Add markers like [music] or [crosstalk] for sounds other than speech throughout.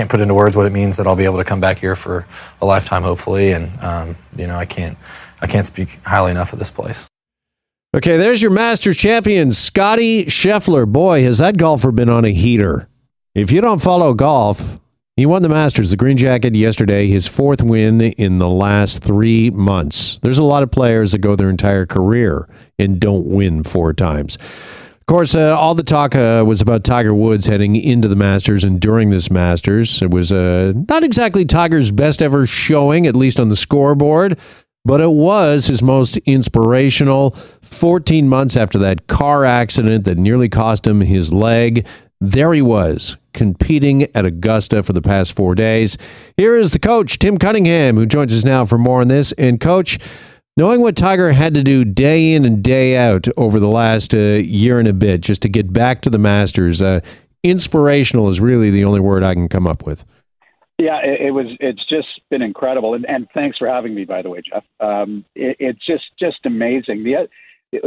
can't put into words what it means that I'll be able to come back here for a lifetime, hopefully. And um, you know, I can't I can't speak highly enough of this place. Okay, there's your Masters champion, Scotty Scheffler. Boy, has that golfer been on a heater. If you don't follow golf, he won the Masters, the Green Jacket, yesterday, his fourth win in the last three months. There's a lot of players that go their entire career and don't win four times. Of course, uh, all the talk uh, was about Tiger Woods heading into the Masters and during this Masters. It was uh, not exactly Tiger's best ever showing, at least on the scoreboard but it was his most inspirational 14 months after that car accident that nearly cost him his leg. There he was, competing at Augusta for the past four days. Here is the coach, Tim Cunningham, who joins us now for more on this. And, coach, knowing what Tiger had to do day in and day out over the last uh, year and a bit just to get back to the Masters, uh, inspirational is really the only word I can come up with. Yeah, it, it, was. It's just been incredible, and, and thanks for having me, by the way, Jeff. Um, it, it's just just amazing. The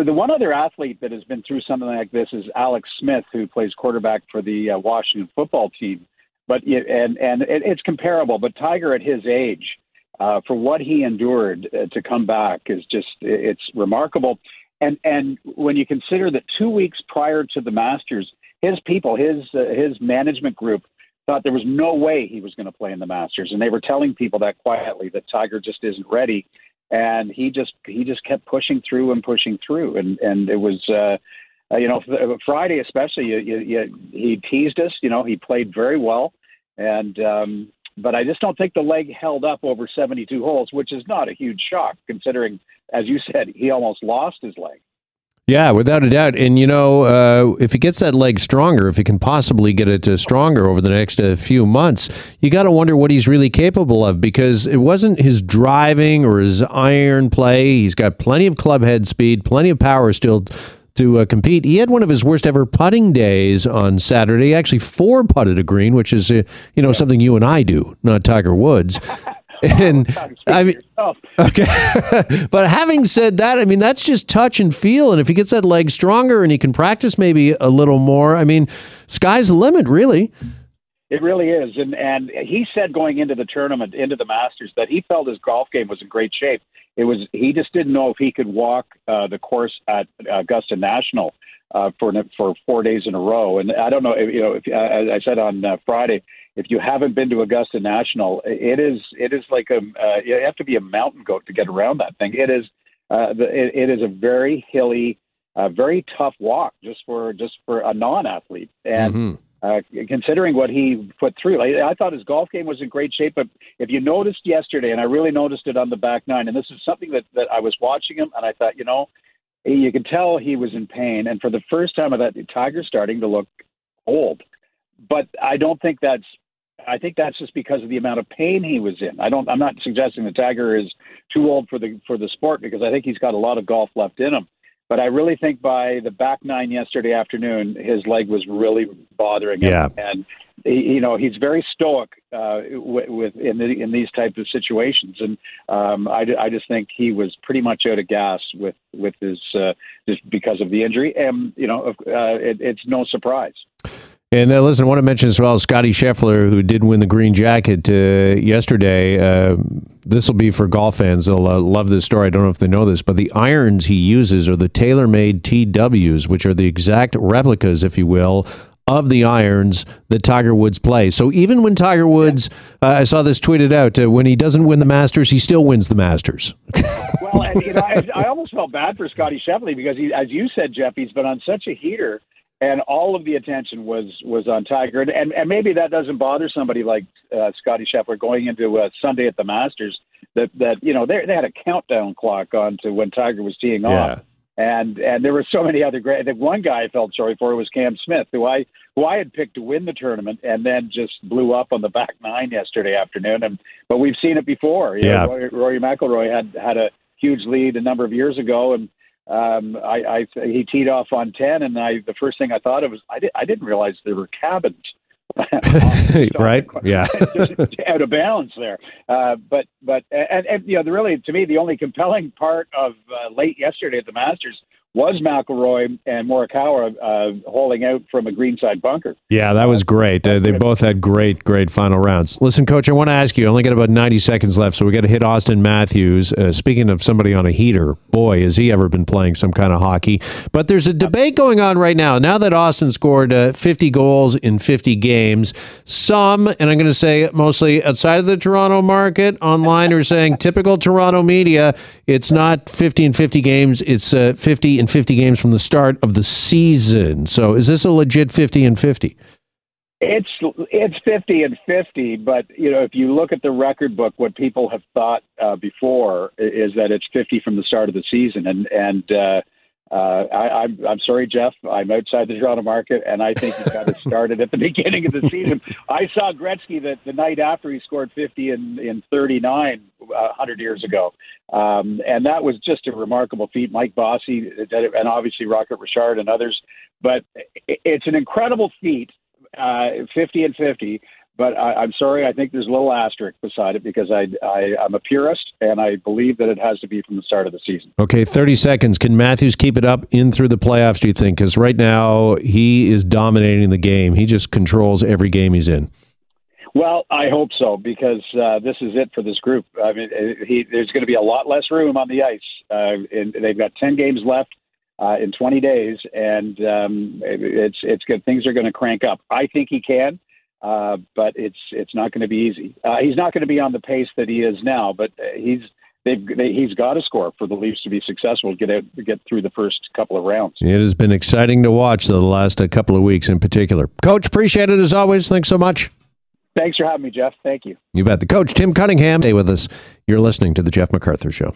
the one other athlete that has been through something like this is Alex Smith, who plays quarterback for the uh, Washington football team. But and and it, it's comparable. But Tiger, at his age, uh, for what he endured uh, to come back, is just it's remarkable. And and when you consider that two weeks prior to the Masters, his people, his uh, his management group thought there was no way he was going to play in the Masters, and they were telling people that quietly that Tiger just isn't ready, and he just he just kept pushing through and pushing through, and and it was. Uh, uh, you know, Friday especially, you, you, you, he teased us. You know, he played very well, and um, but I just don't think the leg held up over 72 holes, which is not a huge shock considering, as you said, he almost lost his leg. Yeah, without a doubt. And, you know, uh, if he gets that leg stronger, if he can possibly get it stronger over the next uh, few months, you got to wonder what he's really capable of because it wasn't his driving or his iron play. He's got plenty of club head speed, plenty of power still to uh, compete. He had one of his worst ever putting days on Saturday. He actually four putted a green, which is, uh, you know, something you and I do, not Tiger Woods. [laughs] and I mean, [laughs] okay. [laughs] but having said that, I mean that's just touch and feel, and if he gets that leg stronger and he can practice maybe a little more, I mean, sky's the limit, really. It really is, and and he said going into the tournament, into the Masters, that he felt his golf game was in great shape. It was he just didn't know if he could walk uh, the course at Augusta National uh, for for four days in a row. And I don't know, if, you know, if, as I said on uh, Friday, if you haven't been to Augusta National, it is it is like a uh, you have to be a mountain goat to get around that thing. It is uh, the, it, it is a very hilly, uh, very tough walk just for just for a non-athlete. And mm-hmm. Uh, considering what he put through, I, I thought his golf game was in great shape. But if you noticed yesterday, and I really noticed it on the back nine, and this is something that that I was watching him, and I thought, you know, you could tell he was in pain. And for the first time, of that Tiger's starting to look old. But I don't think that's I think that's just because of the amount of pain he was in. I don't. I'm not suggesting that Tiger is too old for the for the sport because I think he's got a lot of golf left in him. But I really think by the back nine yesterday afternoon, his leg was really bothering him. Yeah. And he, you know he's very stoic uh, with, with in the, in these types of situations, and um, I, I just think he was pretty much out of gas with with his uh, just because of the injury, and you know uh, it, it's no surprise. And uh, listen, I want to mention as well Scotty Scheffler, who did win the green jacket uh, yesterday. Uh, this will be for golf fans. They'll uh, love this story. I don't know if they know this, but the irons he uses are the TaylorMade TWs, which are the exact replicas, if you will, of the irons that Tiger Woods plays. So even when Tiger Woods, uh, I saw this tweeted out, uh, when he doesn't win the Masters, he still wins the Masters. [laughs] well, and, you know, I, I, almost felt bad for Scotty Scheffler because, he, as you said, Jeff, he's been on such a heater and all of the attention was was on Tiger, and and, and maybe that doesn't bother somebody like uh, Scotty Scheffler going into uh, Sunday at the Masters. That that you know they they had a countdown clock on to when Tiger was teeing yeah. off, and and there were so many other great. The one guy I felt sorry for was Cam Smith, who I who I had picked to win the tournament, and then just blew up on the back nine yesterday afternoon. And but we've seen it before. You yeah, know, Rory, Rory McIlroy had had a huge lead a number of years ago, and um, I, I he teed off on ten, and I the first thing I thought of was I, did, I didn't realize there were cabins. [laughs] [laughs] right? [laughs] Yeah, out of balance there. Uh, but but and, and you know, the, really to me, the only compelling part of uh, late yesterday at the Masters was McIlroy and Morikawa uh, holding out from a greenside bunker. Yeah, that was great. Uh, they both had great, great final rounds. Listen, Coach, I want to ask you. I only got about ninety seconds left, so we got to hit Auston Matthews. Uh, speaking of somebody on a heater, boy, has he ever been playing some kind of hockey. But there's a debate going on right now. Now that Auston scored uh, 50 goals in 50 games, some, and I'm going to say mostly outside of the Toronto market, online are saying typical Toronto media. It's not 50 and 50 games. It's uh, 50 and 50 games from the start of the season. So is this a legit 50 and 50? It's it's fifty and fifty, but you know if you look at the record book, what people have thought uh, before is that it's fifty from the start of the season, and and uh, uh, I, I'm I'm sorry, Jeff, I'm outside the Toronto market, and I think he's got to start it at the [laughs] beginning of the season. I saw Gretzky that the night after he scored fifty in in thirty nine uh, hundred years ago, um, and that was just a remarkable feat. Mike Bossy and obviously Rocket Richard and others, but it's an incredible feat uh, 50 and 50. But I, I'm sorry, I think there's a little asterisk beside it because I, I, I'm a purist and I believe that it has to be from the start of the season. Okay, 30 seconds. Can Matthews keep it up in through the playoffs, do you think? Because right now he is dominating the game. He just controls every game he's in. Well, I hope so because uh, this is it for this group. I mean, he, there's going to be a lot less room on the ice. Uh, and they've got 10 games left uh, in 20 days, and um, it's it's good. Things are going to crank up. I think he can, uh, but it's it's not going to be easy. Uh, he's not going to be on the pace that he is now, but he's they've they, he's got to score for the Leafs to be successful, get out, get through the first couple of rounds. It has been exciting to watch the last uh, couple of weeks in particular. Coach, appreciate it as always. Thanks so much. Thanks for having me, Jeff. Thank you. You bet. The coach, Tim Cunningham, stay with us. You're listening to the Jeff McArthur Show.